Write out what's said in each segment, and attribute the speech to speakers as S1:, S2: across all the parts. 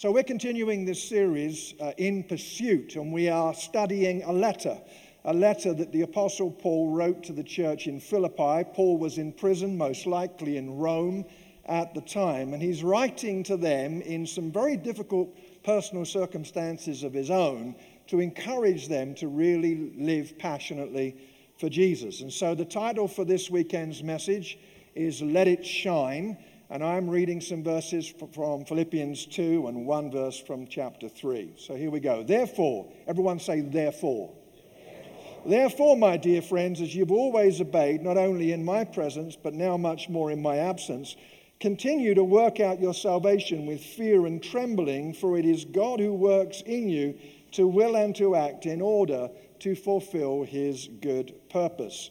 S1: So, we're continuing this series uh, in pursuit, and we are studying a letter, a letter that the Apostle Paul wrote to the church in Philippi. Paul was in prison, most likely in Rome at the time, and he's writing to them in some very difficult personal circumstances of his own to encourage them to really live passionately for Jesus. And so, the title for this weekend's message is Let It Shine. And I'm reading some verses from Philippians 2 and one verse from chapter 3. So here we go. Therefore, everyone say, therefore. Therefore, my dear friends, as you've always obeyed, not only in my presence, but now much more in my absence, continue to work out your salvation with fear and trembling, for it is God who works in you to will and to act in order to fulfill his good purpose.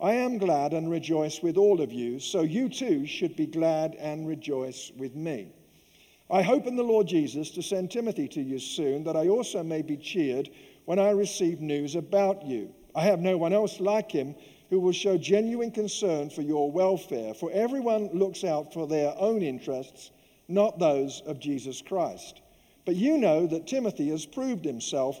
S1: I am glad and rejoice with all of you, so you too should be glad and rejoice with me. I hope in the Lord Jesus to send Timothy to you soon, that I also may be cheered when I receive news about you. I have no one else like him who will show genuine concern for your welfare, for everyone looks out for their own interests, not those of Jesus Christ. But you know that Timothy has proved himself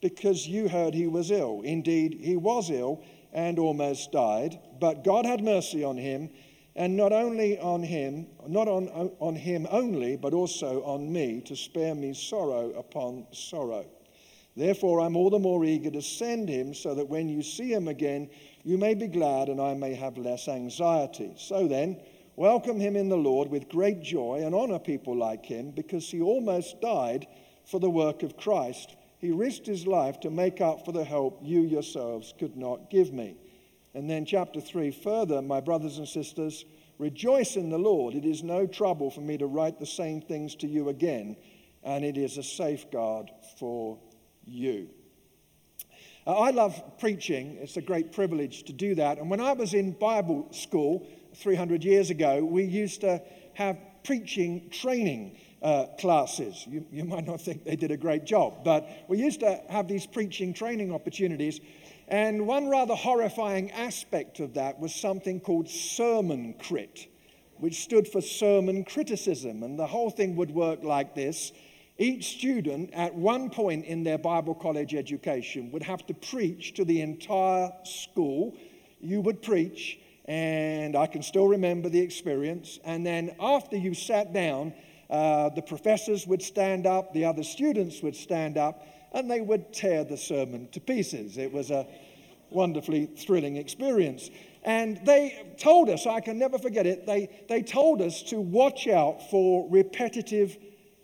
S1: because you heard he was ill. Indeed, he was ill and almost died, but God had mercy on him, and not only on him, not on, on him only, but also on me, to spare me sorrow upon sorrow. Therefore, I'm all the more eager to send him, so that when you see him again, you may be glad and I may have less anxiety. So then, welcome him in the Lord with great joy and honor people like him, because he almost died for the work of Christ he risked his life to make up for the help you yourselves could not give me. And then, chapter 3 further, my brothers and sisters, rejoice in the Lord. It is no trouble for me to write the same things to you again, and it is a safeguard for you. Uh, I love preaching. It's a great privilege to do that. And when I was in Bible school 300 years ago, we used to have preaching training uh, classes. You, you might not think they did a great job, but we used to have these preaching training opportunities. And one rather horrifying aspect of that was something called sermon crit, which stood for sermon criticism. And the whole thing would work like this each student, at one point in their Bible college education, would have to preach to the entire school. You would preach, and I can still remember the experience. And then after you sat down, uh, the professors would stand up, the other students would stand up, and they would tear the sermon to pieces. It was a wonderfully thrilling experience. And they told us, I can never forget it, they, they told us to watch out for repetitive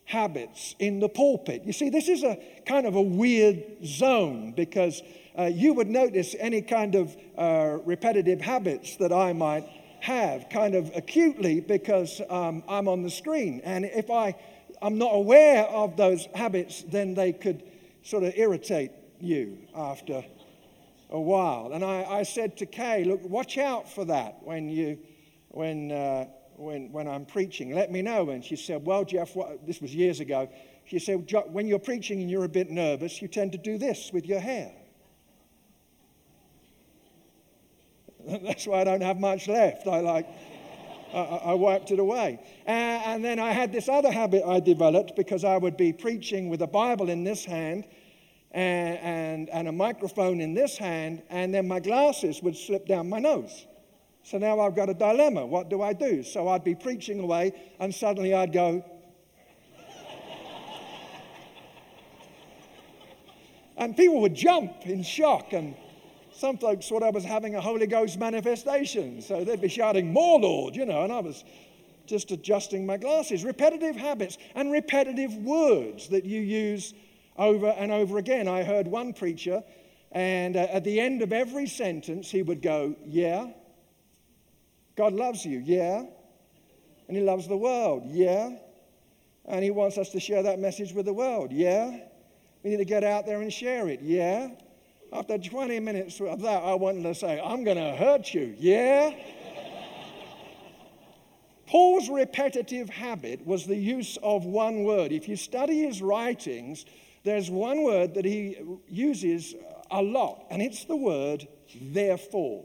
S1: habits in the pulpit. You see, this is a kind of a weird zone because uh, you would notice any kind of uh, repetitive habits that I might have kind of acutely because um, I'm on the screen. And if I, I'm not aware of those habits, then they could sort of irritate you after a while. And I, I said to Kay, look, watch out for that when you, when, uh, when, when I'm preaching. Let me know. And she said, well, Jeff, what, this was years ago. She said, when you're preaching and you're a bit nervous, you tend to do this with your hair. That's why I don't have much left. I like, I, I wiped it away. Uh, and then I had this other habit I developed because I would be preaching with a Bible in this hand and, and, and a microphone in this hand, and then my glasses would slip down my nose. So now I've got a dilemma. What do I do? So I'd be preaching away, and suddenly I'd go, And people would jump in shock. And some folks thought I was having a Holy Ghost manifestation. So they'd be shouting, More, Lord, you know. And I was just adjusting my glasses. Repetitive habits and repetitive words that you use over and over again. I heard one preacher, and uh, at the end of every sentence, he would go, Yeah. God loves you, yeah. And he loves the world, yeah. And he wants us to share that message with the world, yeah. We need to get out there and share it, yeah. After 20 minutes of that, I wanted to say, I'm going to hurt you, yeah. Paul's repetitive habit was the use of one word. If you study his writings, there's one word that he uses a lot, and it's the word therefore.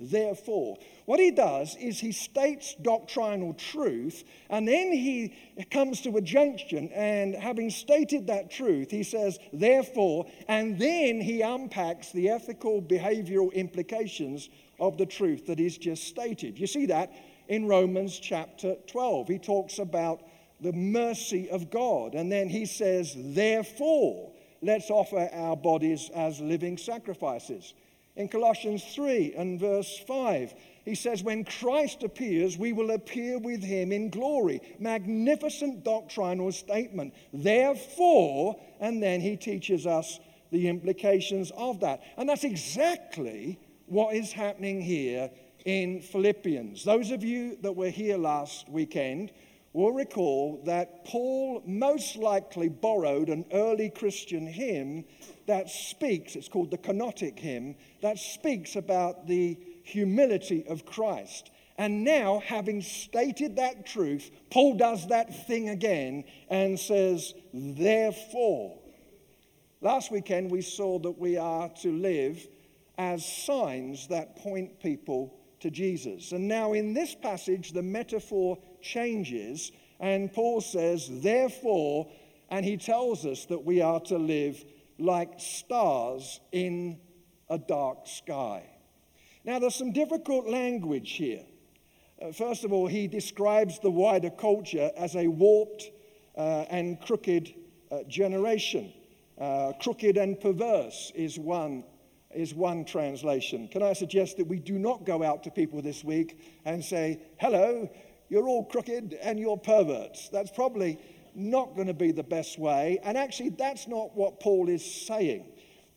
S1: Therefore. What he does is he states doctrinal truth, and then he comes to a junction, and having stated that truth, he says, therefore, and then he unpacks the ethical, behavioral implications of the truth that he's just stated. You see that in Romans chapter 12. He talks about the mercy of God. And then he says, therefore, let's offer our bodies as living sacrifices. In Colossians 3 and verse 5, he says, When Christ appears, we will appear with him in glory. Magnificent doctrinal statement. Therefore, and then he teaches us the implications of that. And that's exactly what is happening here in Philippians. Those of you that were here last weekend will recall that Paul most likely borrowed an early Christian hymn that speaks, it's called the kenotic hymn, that speaks about the humility of Christ. And now, having stated that truth, Paul does that thing again and says, therefore. Last weekend, we saw that we are to live as signs that point people to Jesus. And now, in this passage, the metaphor changes, and Paul says, therefore, and he tells us that we are to live like stars in a dark sky. Now, there's some difficult language here. Uh, first of all, he describes the wider culture as a warped uh, and crooked uh, generation. Uh, crooked and perverse is one is one translation. Can I suggest that we do not go out to people this week and say, hello, you're all crooked and you're perverts? That's probably not going to be the best way. And actually, that's not what Paul is saying.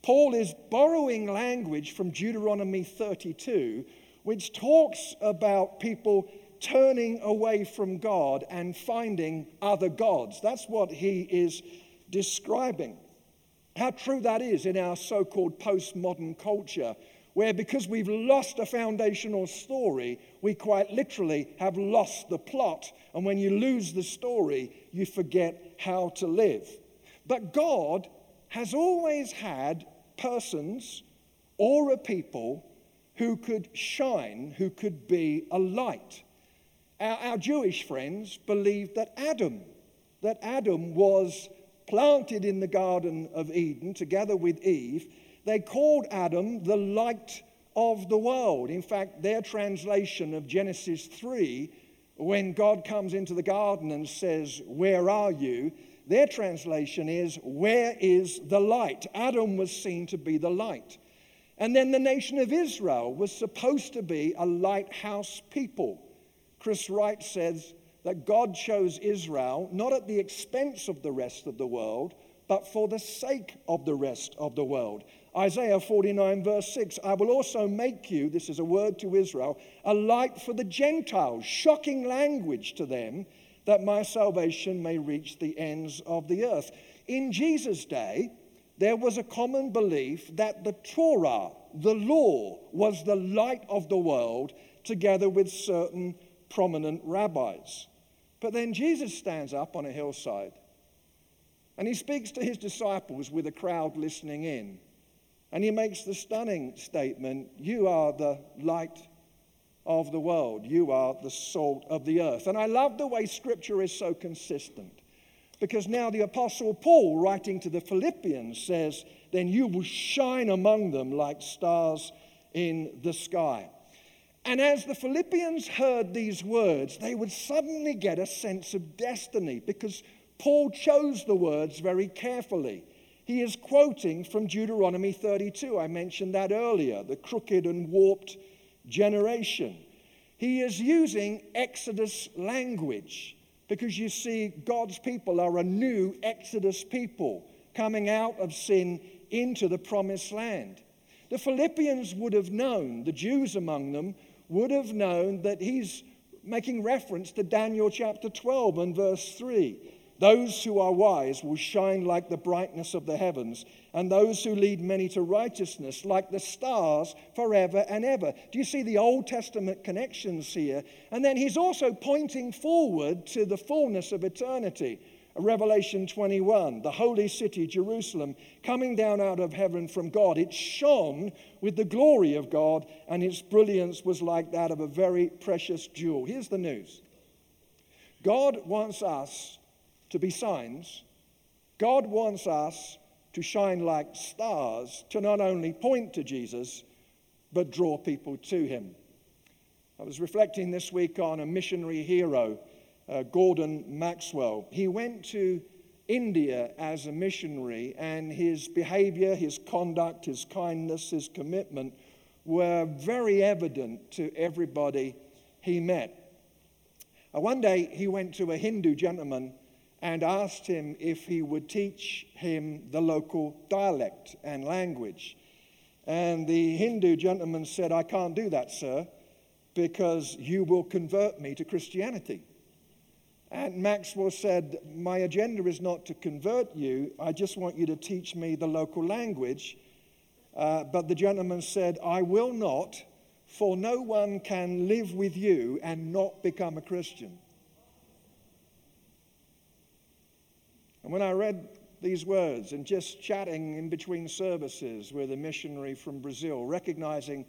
S1: Paul is borrowing language from Deuteronomy 32, which talks about people turning away from God and finding other gods. That's what he is describing. How true that is in our so called postmodern culture, where because we've lost a foundational story, we quite literally have lost the plot. And when you lose the story, you forget how to live. But God has always had persons or a people who could shine, who could be a light. Our, our Jewish friends believed that Adam, that Adam was planted in the Garden of Eden together with Eve, they called Adam the light of the world. In fact, their translation of Genesis 3, when God comes into the garden and says, Where are you? Their translation is, Where is the light? Adam was seen to be the light. And then the nation of Israel was supposed to be a lighthouse people. Chris Wright says, that God chose Israel not at the expense of the rest of the world, but for the sake of the rest of the world. Isaiah 49, verse 6 I will also make you, this is a word to Israel, a light for the Gentiles, shocking language to them, that my salvation may reach the ends of the earth. In Jesus' day, there was a common belief that the Torah, the law, was the light of the world, together with certain prominent rabbis. But then Jesus stands up on a hillside and he speaks to his disciples with a crowd listening in. And he makes the stunning statement You are the light of the world, you are the salt of the earth. And I love the way scripture is so consistent. Because now the Apostle Paul, writing to the Philippians, says, Then you will shine among them like stars in the sky. And as the Philippians heard these words, they would suddenly get a sense of destiny because Paul chose the words very carefully. He is quoting from Deuteronomy 32. I mentioned that earlier, the crooked and warped generation. He is using Exodus language because you see, God's people are a new Exodus people coming out of sin into the promised land. The Philippians would have known, the Jews among them would have known that he's making reference to Daniel chapter 12 and verse 3. Those who are wise will shine like the brightness of the heavens, and those who lead many to righteousness like the stars forever and ever. Do you see the Old Testament connections here? And then he's also pointing forward to the fullness of eternity. Revelation 21, the holy city, Jerusalem, coming down out of heaven from God. It shone with the glory of God, and its brilliance was like that of a very precious jewel. Here's the news God wants us to be signs. God wants us to shine like stars to not only point to Jesus, but draw people to him. I was reflecting this week on a missionary hero, uh, Gordon Maxwell. He went to India as a missionary, and his behavior, his conduct, his kindness, his commitment were very evident to everybody he met. Uh, one day he went to a Hindu gentleman and asked him if he would teach him the local dialect and language. And the Hindu gentleman said, I can't do that, sir, because you will convert me to Christianity. And Maxwell said, My agenda is not to convert you, I just want you to teach me the local language. Uh, but the gentleman said, I will not, for no one can live with you and not become a Christian. And when I read these words and just chatting in between services with a missionary from Brazil, recognizing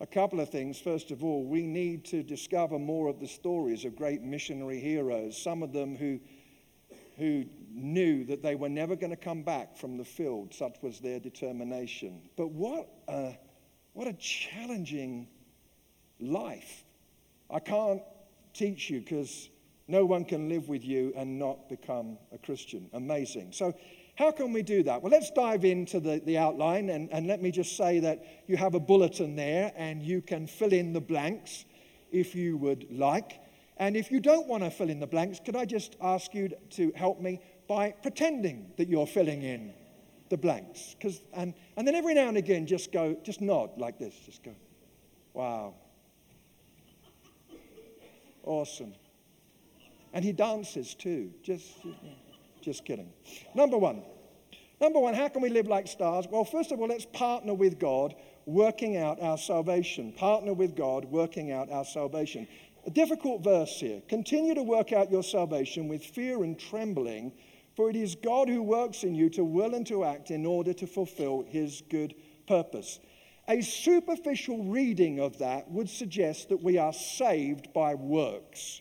S1: a couple of things. First of all, we need to discover more of the stories of great missionary heroes, some of them who, who knew that they were never going to come back from the field, such was their determination. But what a, what a challenging life. I can't teach you because no one can live with you and not become a Christian. Amazing. So, how can we do that? Well, let's dive into the, the outline. And, and let me just say that you have a bulletin there and you can fill in the blanks if you would like. And if you don't want to fill in the blanks, could I just ask you to help me by pretending that you're filling in the blanks? Because and, and then every now and again, just go, just nod like this. Just go, wow. Awesome. And he dances too. Just, just kidding. Number one. Number one, how can we live like stars? Well, first of all, let's partner with God, working out our salvation. Partner with God, working out our salvation. A difficult verse here. Continue to work out your salvation with fear and trembling, for it is God who works in you to will and to act in order to fulfill his good purpose. A superficial reading of that would suggest that we are saved by works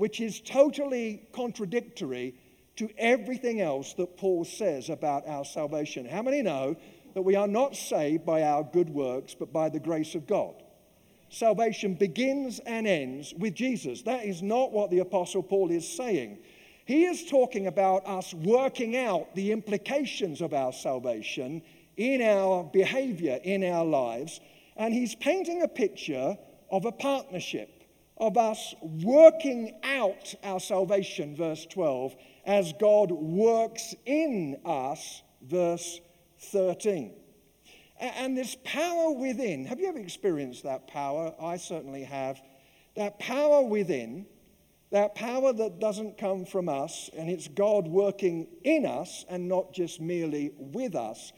S1: which is totally contradictory to everything else that Paul says about our salvation. How many know that we are not saved by our good works, but by the grace of God? Salvation begins and ends with Jesus. That is not what the Apostle Paul is saying. He is talking about us working out the implications of our salvation in our behavior, in our lives. And he's painting a picture of a partnership of us working out our salvation, verse 12, as God works in us, verse 13. And this power within, have you ever experienced that power? I certainly have. That power within, that power that doesn't come from us, and it's God working in us and not just merely with us.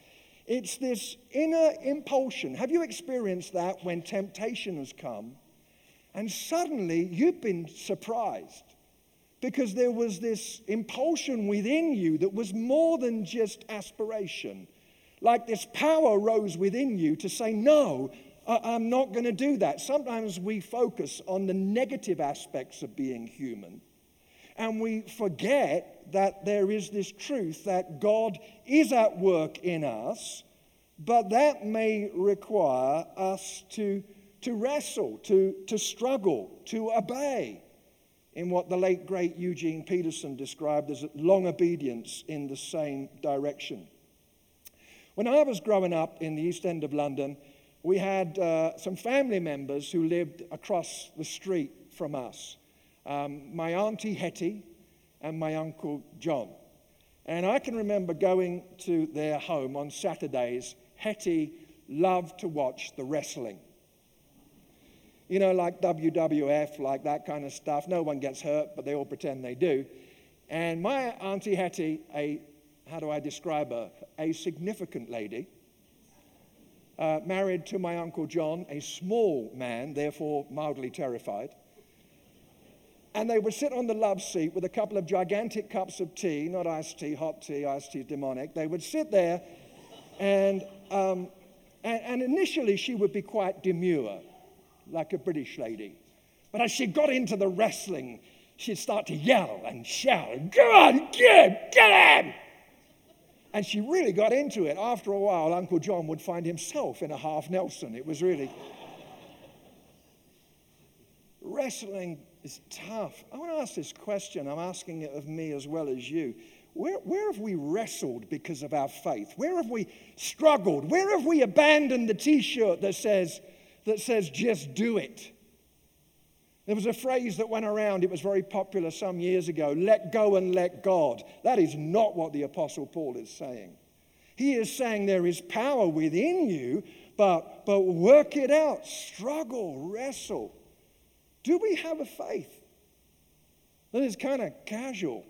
S1: It's this inner impulsion. Have you experienced that when temptation has come? And suddenly you've been surprised because there was this impulsion within you that was more than just aspiration. Like this power rose within you to say, No, I'm not going to do that. Sometimes we focus on the negative aspects of being human. And we forget that there is this truth that God is at work in us, but that may require us to to wrestle, to, to struggle, to obey in what the late great Eugene Peterson described as long obedience in the same direction. When I was growing up in the East End of London, we had uh, some family members who lived across the street from us. Um, my auntie Hetty and my uncle John. And I can remember going to their home on Saturdays. Hetty loved to watch the wrestling. You know, like WWF, like that kind of stuff. No one gets hurt, but they all pretend they do. And my Auntie Hetty, a, how do I describe her? A significant lady, uh, married to my Uncle John, a small man, therefore mildly terrified. And they would sit on the love seat with a couple of gigantic cups of tea, not iced tea, hot tea, iced tea is demonic. They would sit there, and, um, and, and initially she would be quite demure, like a British lady. But as she got into the wrestling, she'd start to yell and shout, Go on, get get him! And she really got into it. After a while, Uncle John would find himself in a half Nelson. It was really. Wrestling is tough. I want to ask this question. I'm asking it of me as well as you. Where, where have we wrestled because of our faith? Where have we struggled? Where have we abandoned the t shirt that says, that says, just do it? There was a phrase that went around, it was very popular some years ago let go and let God. That is not what the Apostle Paul is saying. He is saying there is power within you, but, but work it out, struggle, wrestle. Do we have a faith that is kind of casual?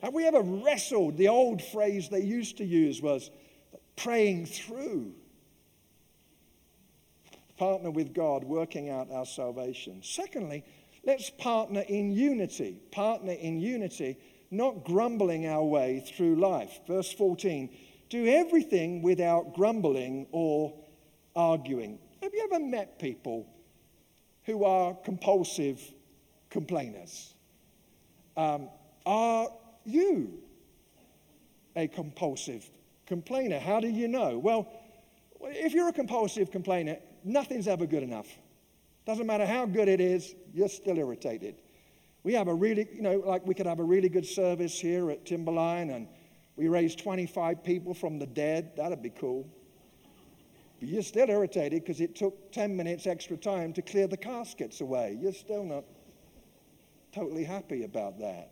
S1: Have we ever wrestled? The old phrase they used to use was praying through. Partner with God, working out our salvation. Secondly, let's partner in unity. Partner in unity, not grumbling our way through life. Verse 14 do everything without grumbling or arguing. Have you ever met people who are compulsive complainers. Um, are you a compulsive complainer? How do you know? Well, if you're a compulsive complainer, nothing's ever good enough. Doesn't matter how good it is, you're still irritated. We have a really, you know, like we could have a really good service here at Timberline and we raise 25 people from the dead. That'd be cool. But you're still irritated because it took 10 minutes extra time to clear the caskets away. You're still not totally happy about that.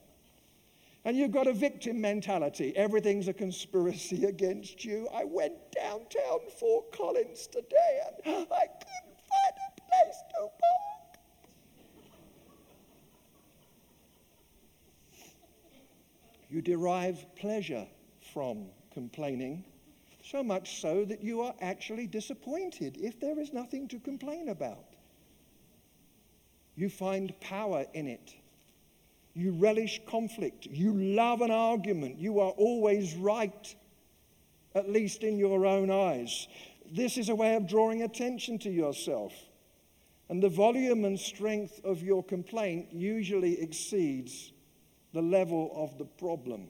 S1: And you've got a victim mentality. Everything's a conspiracy against you. I went downtown Fort Collins today and I couldn't find a place to park. You derive pleasure from complaining so much so that you are actually disappointed if there is nothing to complain about. You find power in it. You relish conflict. You love an argument. You are always right, at least in your own eyes. This is a way of drawing attention to yourself. And the volume and strength of your complaint usually exceeds the level of the problem.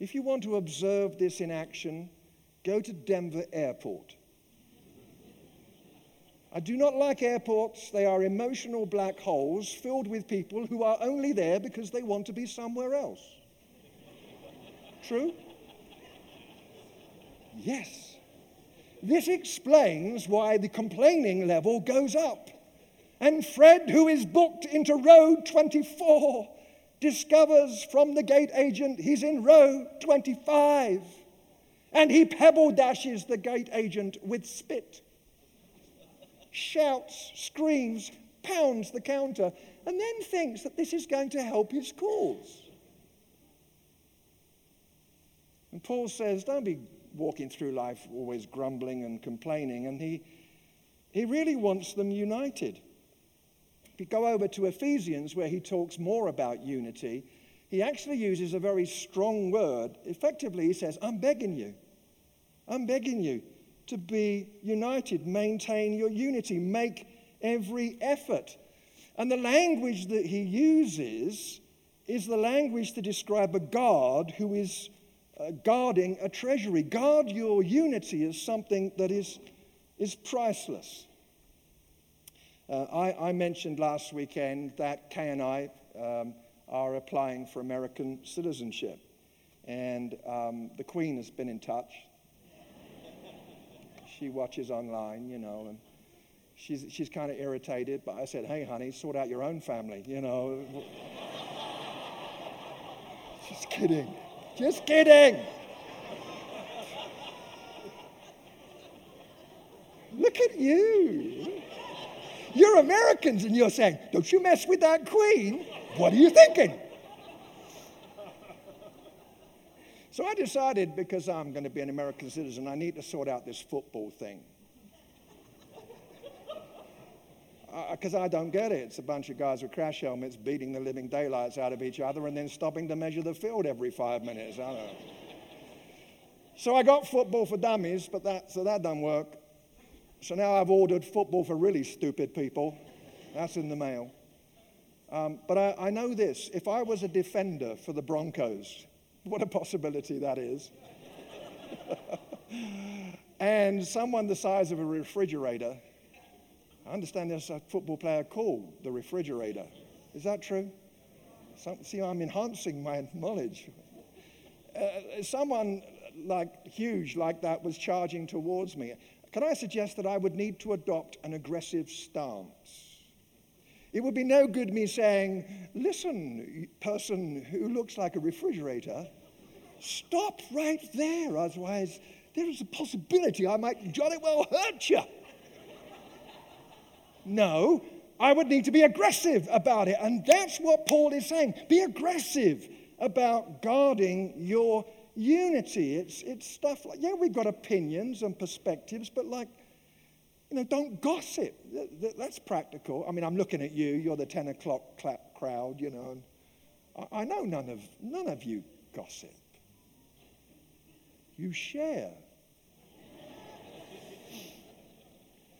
S1: If you want to observe this in action, Go to Denver Airport. I do not like airports. They are emotional black holes filled with people who are only there because they want to be somewhere else. True? Yes. This explains why the complaining level goes up. And Fred, who is booked into row 24, discovers from the gate agent he's in row 25 and he pebble dashes the gate agent with spit. Shouts, screams, pounds the counter, and then thinks that this is going to help his cause. And Paul says, don't be walking through life always grumbling and complaining. And he, he really wants them united. If you go over to Ephesians, where he talks more about unity, he actually uses a very strong word. Effectively, he says, I'm begging you. I'm begging you to be united, maintain your unity, make every effort. And the language that he uses is the language to describe a God who is uh, guarding a treasury. Guard your unity as something that is, is priceless. Uh, I, I, mentioned last weekend that Kay and I um, are applying for American citizenship. And um, the Queen has been in touch she watches online, you know, and she's, she's kind of irritated. But I said, hey, honey, sort out your own family, you know. Just kidding. Just kidding. Look at you. You're Americans and you're saying, don't you mess with that queen. What are you thinking? So I decided because I'm going to be an American citizen, I need to sort out this football thing. Because I don't get it. It's a bunch of guys with crash helmets beating the living daylights out of each other and then stopping to measure the field every five minutes. I don't know. So I got football for dummies, but that, so that doesn't work. So now I've ordered football for really stupid people. That's in the mail. Um, but I, I know this if I was a defender for the Broncos, what a possibility that is. and someone the size of a refrigerator, I understand there's a football player called the refrigerator. Is that true? Some, see, I'm enhancing my knowledge. Uh, someone like huge like that was charging towards me. Can I suggest that I would need to adopt an aggressive stance? It would be no good me saying, listen, person who looks like a refrigerator, stop right there, otherwise there is a possibility I might jolly well hurt you. No, I would need to be aggressive about it. And that's what Paul is saying. Be aggressive about guarding your unity. It's, it's stuff like, yeah, we've got opinions and perspectives, but like, you know, don't gossip. That's practical. I mean, I'm looking at you. You're the 10 o'clock clap crowd, you know. I know none of, none of you gossip. You share.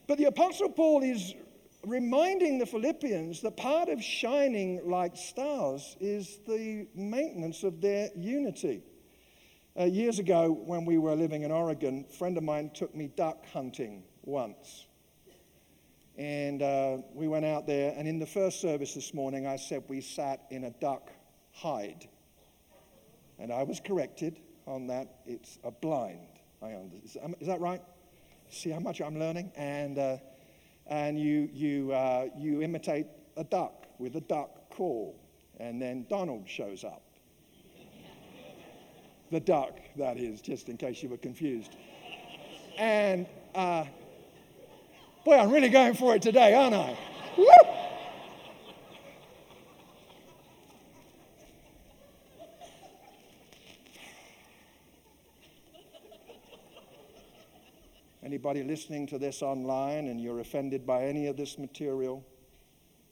S1: But the Apostle Paul is reminding the Philippians that part of shining like stars is the maintenance of their unity. Uh, years ago, when we were living in Oregon, a friend of mine took me duck hunting once. And uh, we went out there, and in the first service this morning, I said we sat in a duck hide. And I was corrected on that. It's a blind. I understand. Is that right? See how much I'm learning? And, uh, and you, you, uh, you imitate a duck with a duck call. And then Donald shows up. the duck, that is, just in case you were confused. And uh, Boy, I'm really going for it today, aren't I? Woo! Anybody listening to this online and you're offended by any of this material,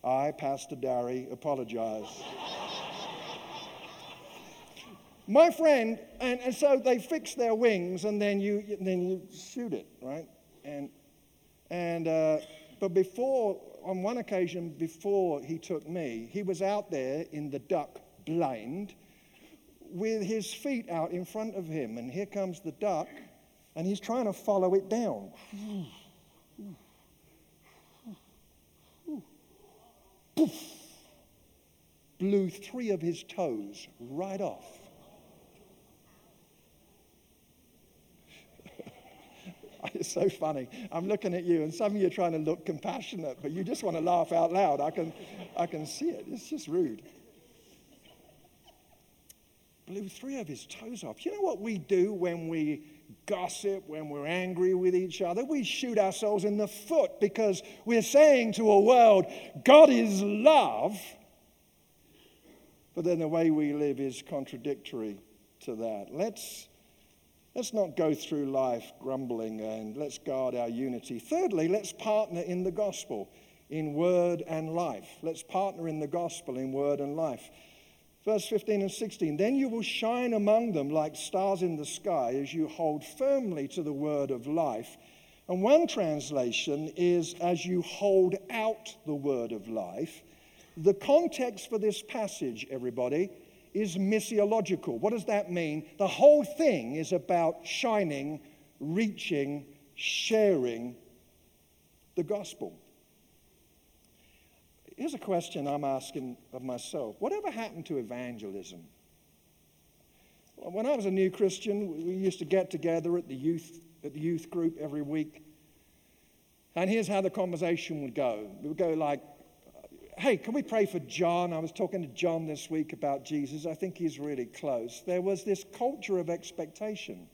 S1: I, Pastor Dary, apologize. My friend, and, and so they fix their wings and then you, then you shoot it, right? And and, uh, but before, on one occasion before he took me, he was out there in the duck blind with his feet out in front of him. And here comes the duck, and he's trying to follow it down. Poof! Blew three of his toes right off. It's so funny. I'm looking at you, and some of you are trying to look compassionate, but you just want to laugh out loud. I can, I can see it. It's just rude. Blew three of his toes off. You know what we do when we gossip, when we're angry with each other? We shoot ourselves in the foot because we're saying to a world, God is love, but then the way we live is contradictory to that. Let's Let's not go through life grumbling and let's guard our unity. Thirdly, let's partner in the gospel in word and life. Let's partner in the gospel in word and life. Verse 15 and 16 Then you will shine among them like stars in the sky as you hold firmly to the word of life. And one translation is as you hold out the word of life. The context for this passage, everybody, is missiological. What does that mean? The whole thing is about shining, reaching, sharing the gospel. Here's a question I'm asking of myself Whatever happened to evangelism? When I was a new Christian, we used to get together at the youth at the youth group every week. And here's how the conversation would go. It would go like, hey, can we pray for John? I was talking to John this week about Jesus. I think he's really close. There was this culture of expectation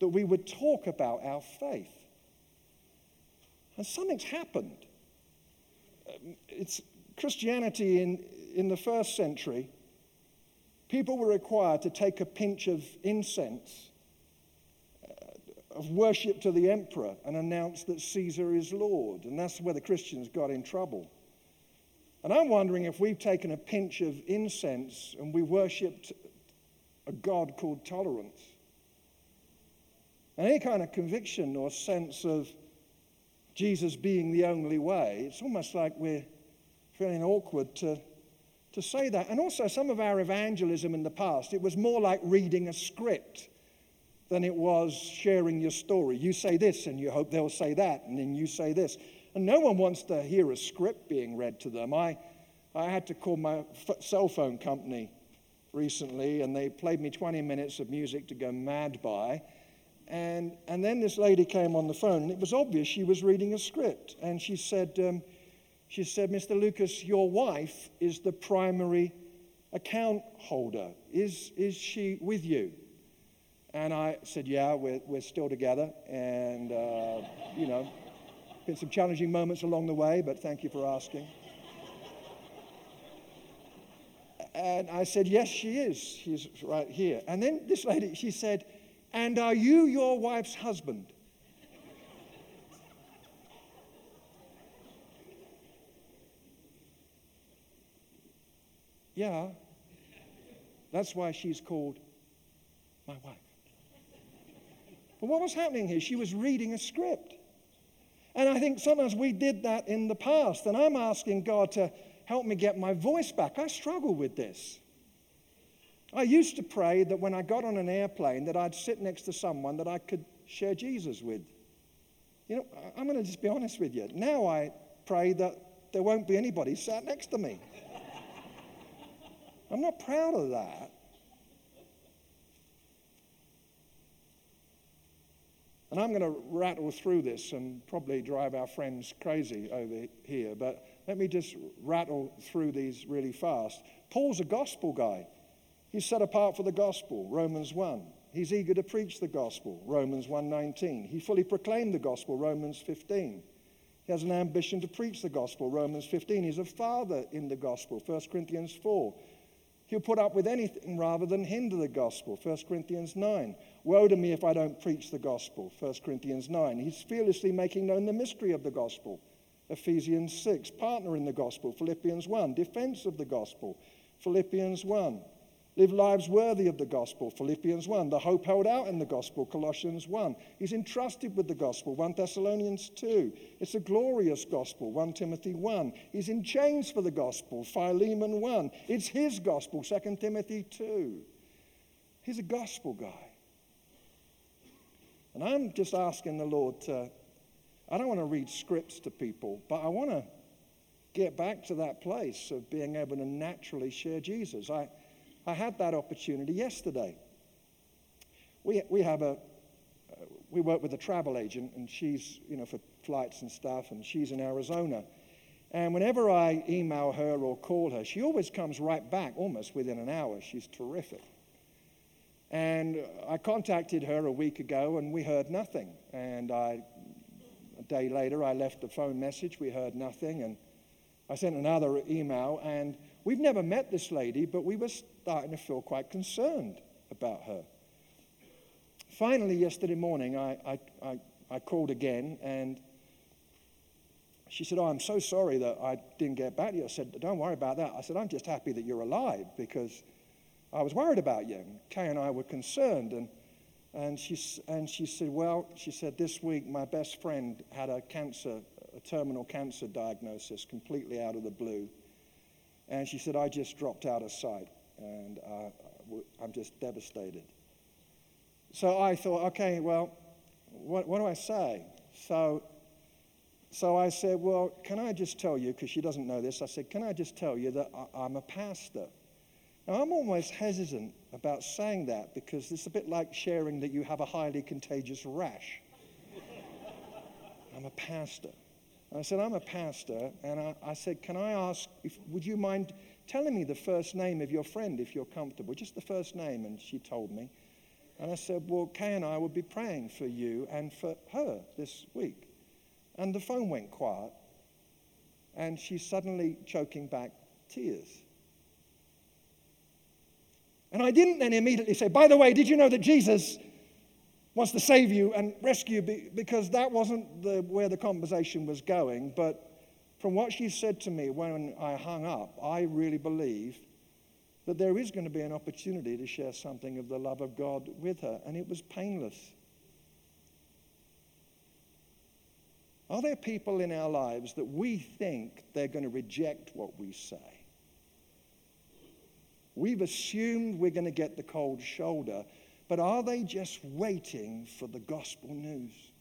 S1: that we would talk about our faith. And something's happened. Um, it's Christianity in, in the first century, people were required to take a pinch of incense uh, of worship to the emperor and announce that Caesar is Lord. And that's where the Christians got in trouble. And I'm wondering if we've taken a pinch of incense and we worshipped a God called tolerance. And any kind of conviction or sense of Jesus being the only way, it's almost like we're feeling awkward to, to say that. And also, some of our evangelism in the past, it was more like reading a script than it was sharing your story. You say this, and you hope they'll say that, and then you say this. And no one wants to hear a script being read to them. I, I had to call my f- cell phone company recently, and they played me 20 minutes of music to go mad by. And, and then this lady came on the phone, and it was obvious she was reading a script. And she said, um, she said, Mr. Lucas, your wife is the primary account holder. Is, is she with you? And I said, Yeah, we're, we're still together. And, uh, you know, been some challenging moments along the way, but thank you for asking. And I said, Yes, she is. She's right here. And then this lady, she said, And are you your wife's husband? yeah. That's why she's called my wife. But what was happening here? She was reading a script. And I think sometimes we did that in the past. And I'm asking God to help me get my voice back. I struggle with this. I used to pray that when I got on an airplane that I'd sit next to someone that I could share Jesus with. You know, I'm going to just be honest with you. Now I pray that there won't be anybody sat next to me. I'm not proud of that. And I'm going to rattle through this and probably drive our friends crazy over here, but let me just rattle through these really fast. Paul's a gospel guy. He's set apart for the gospel, Romans 1. He's eager to preach the gospel, Romans 1:19. He fully proclaimed the gospel, Romans 15. He has an ambition to preach the gospel, Romans 15. He's a father in the gospel, 1 Corinthians 4. He'll put up with anything rather than hinder the gospel. 1 Corinthians 9. Woe to me if I don't preach the gospel. 1 Corinthians 9. He's fearlessly making known the mystery of the gospel. Ephesians 6. Partner in the gospel. Philippians 1. Defense of the gospel. Philippians 1. Live lives worthy of the gospel, Philippians 1. The hope held out in the gospel, Colossians 1. He's entrusted with the gospel, 1 Thessalonians 2. It's a glorious gospel, 1 Timothy 1. He's in chains for the gospel, Philemon 1. It's his gospel, 2 Timothy 2. He's a gospel guy. And I'm just asking the Lord to, I don't want to read scripts to people, but I want to get back to that place of being able to naturally share Jesus. I, I had that opportunity yesterday. We, we have a, we work with a travel agent, and she's, you know, for flights and stuff, and she's in Arizona. And whenever I email her or call her, she always comes right back almost within an hour. She's terrific. And I contacted her a week ago, and we heard nothing. And I, a day later, I left a phone message. We heard nothing. And I sent another email, and we've never met this lady, but we were starting to feel quite concerned about her. Finally, yesterday morning, I, I, I, I called again, and she said, Oh, I'm so sorry that I didn't get back to you. I said, Don't worry about that. I said, I'm just happy that you're alive because I was worried about you. Kay and I were concerned. And, and, she, and she said, Well, she said, this week my best friend had a cancer, a terminal cancer diagnosis completely out of the blue. And she said, I just dropped out of sight and uh, I'm just devastated. So I thought, okay, well, what, what do I say? So, so I said, well, can I just tell you, because she doesn't know this, I said, can I just tell you that I, I'm a pastor? Now, I'm almost hesitant about saying that because it's a bit like sharing that you have a highly contagious rash. I'm a pastor. I said, I'm a pastor. And I, I said, Can I ask, if, would you mind telling me the first name of your friend if you're comfortable? Just the first name. And she told me. And I said, Well, Kay and I will be praying for you and for her this week. And the phone went quiet. And she's suddenly choking back tears. And I didn't then immediately say, By the way, did you know that Jesus wants to save you and rescue you? Because that wasn't the, where the conversation was going. But from what she said to me when I hung up, I really believe that there is going to be an opportunity to share something of the love of God with her. And it was painless. Are there people in our lives that we think they're going to reject what we say? We've assumed we're going to get the cold shoulder, but are they just waiting for the gospel news?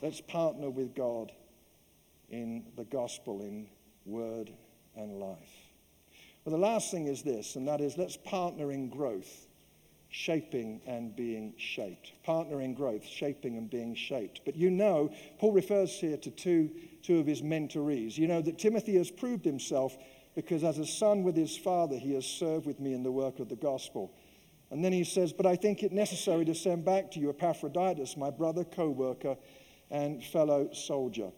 S1: Let's partner with God in the gospel, in word and life. Well, the last thing is this, and that is let's partner in growth, shaping and being shaped. Partner in growth, shaping and being shaped. But you know, Paul refers here to two, two of his mentorees. You know that Timothy has proved himself because as a son with his father, he has served with me in the work of the gospel. And then he says, But I think it necessary to send back to you Epaphroditus, my brother, co worker, and fellow soldier.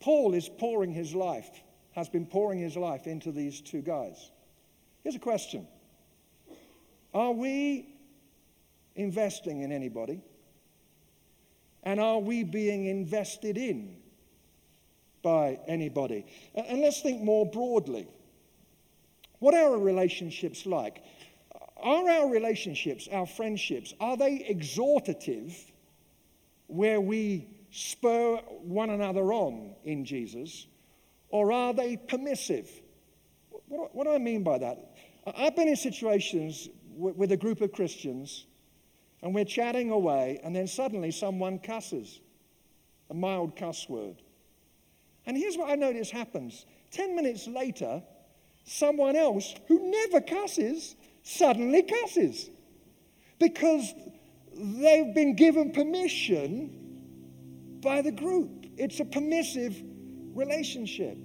S1: Paul is pouring his life, has been pouring his life into these two guys. Here's a question Are we investing in anybody? And are we being invested in by anybody. And let's think more broadly. What are our relationships like? Are our relationships, our friendships, are they exhortative where we spur one another on in Jesus? Or are they permissive? What, what do I mean by that? I've been in situations with a group of Christians and we're chatting away, and then suddenly someone cusses a mild cuss word. And here's what I notice happens 10 minutes later, someone else who never cusses suddenly cusses because they've been given permission by the group. It's a permissive relationship.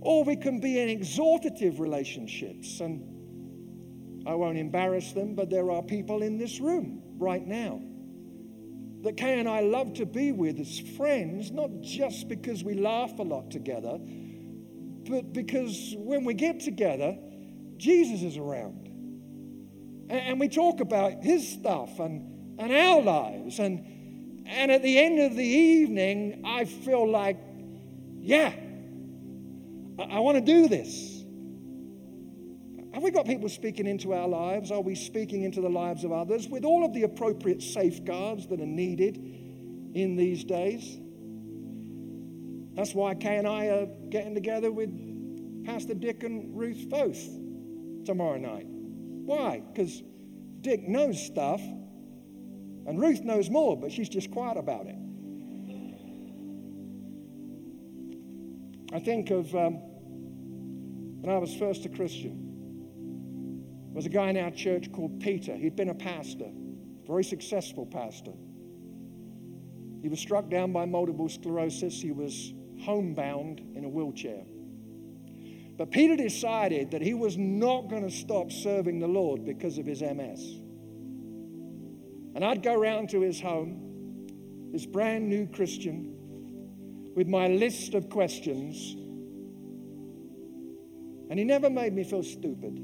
S1: Or we can be in exhortative relationships. And I won't embarrass them, but there are people in this room right now that Kay and I love to be with as friends, not just because we laugh a lot together, but because when we get together, Jesus is around. And, we talk about his stuff and, and our lives. And, and at the end of the evening, I feel like, yeah, I, I want to do this. Have we got people speaking into our lives? Are we speaking into the lives of others with all of the appropriate safeguards that are needed in these days? That's why Kay and I are getting together with Pastor Dick and Ruth both tomorrow night. Why? Because Dick knows stuff and Ruth knows more, but she's just quiet about it. I think of um, when I was first a Christian there was a guy in our church called Peter. He'd been a pastor, very successful pastor. He was struck down by multiple sclerosis. He was homebound in a wheelchair. But Peter decided that he was not going to stop serving the Lord because of his MS. And I'd go around to his home, this brand new Christian, with my list of questions. And he never made me feel stupid.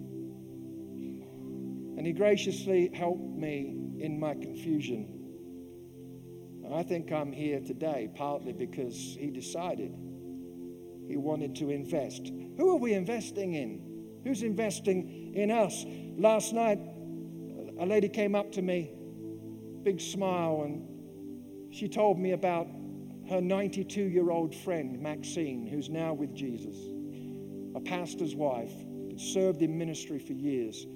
S1: And he graciously helped me in my confusion. And I think I'm here today partly because he decided he wanted to invest. Who are we investing in? Who's investing in us? Last night, a lady came up to me, big smile, and she told me about her 92 year old friend, Maxine, who's now with Jesus, a pastor's wife, that served in ministry for years.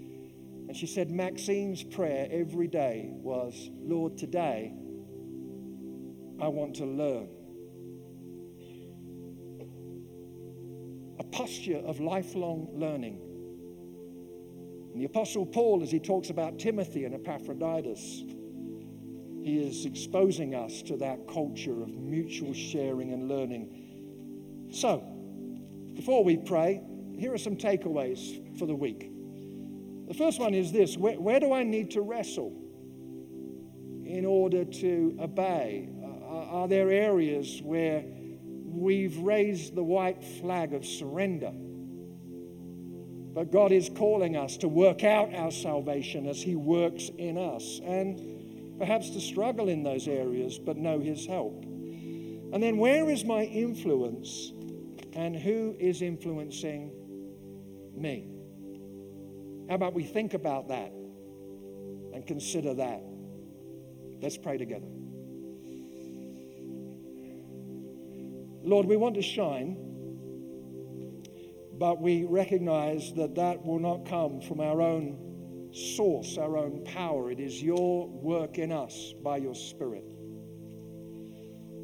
S1: And she said Maxine's prayer every day was, Lord, today I want to learn. A posture of lifelong learning. And the Apostle Paul, as he talks about Timothy and Epaphroditus, he is exposing us to that culture of mutual sharing and learning. So, before we pray, here are some takeaways for the week. The first one is this where, where do I need to wrestle in order to obey? Uh, are there areas where we've raised the white flag of surrender? But God is calling us to work out our salvation as He works in us and perhaps to struggle in those areas but know His help. And then, where is my influence and who is influencing me? How about we think about that and consider that? Let's pray together. Lord, we want to shine but we recognize that that will not come from our own source, our own power. It is your work in us by your Spirit.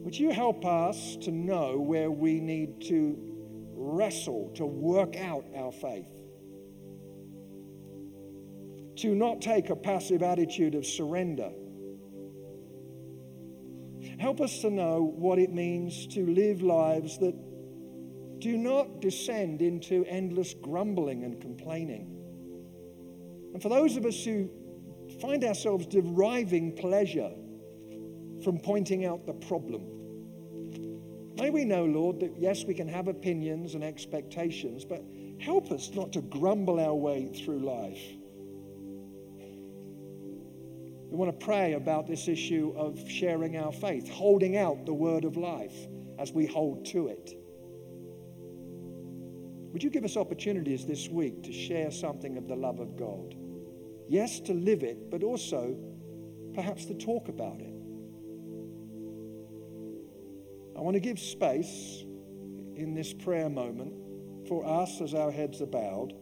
S1: Would you help us to know where we need to wrestle, to work out our faith? To not take a passive attitude of surrender. Help us to know what it means to live lives that do not descend into endless grumbling and complaining. And for those of us who find ourselves deriving pleasure from pointing out the problem, may we know, Lord, that yes, we can have opinions and expectations, but help us not to grumble our way through life. We want to pray about this issue of sharing our faith, holding out the word of life as we hold to it. Would you give us opportunities this week to share something of the love of God? Yes, to live it, but also perhaps to talk about it. I want to give space in this prayer moment for us as our heads are bowed,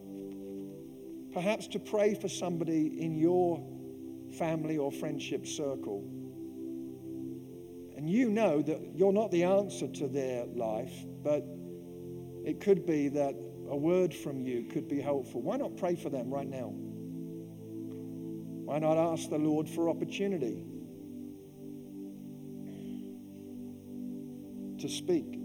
S1: perhaps to pray for somebody in your family or friendship circle. And you know that you're not the answer to their life, but it could be that a word from you could be helpful. Why not pray for them right now? Why not ask the Lord for opportunity to speak?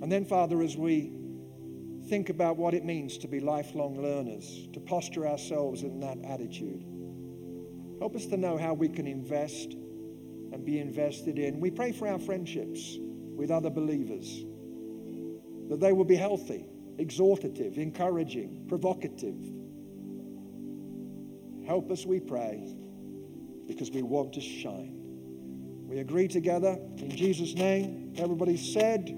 S1: And then, Father, as we think about what it means to be lifelong learners, to posture ourselves in that attitude, help us to know how we can invest and be invested in. We pray for our friendships with other believers, that they will be healthy, exhortative, encouraging, provocative. Help us, we pray, because we want to shine. We agree together in Jesus' name. Everybody said,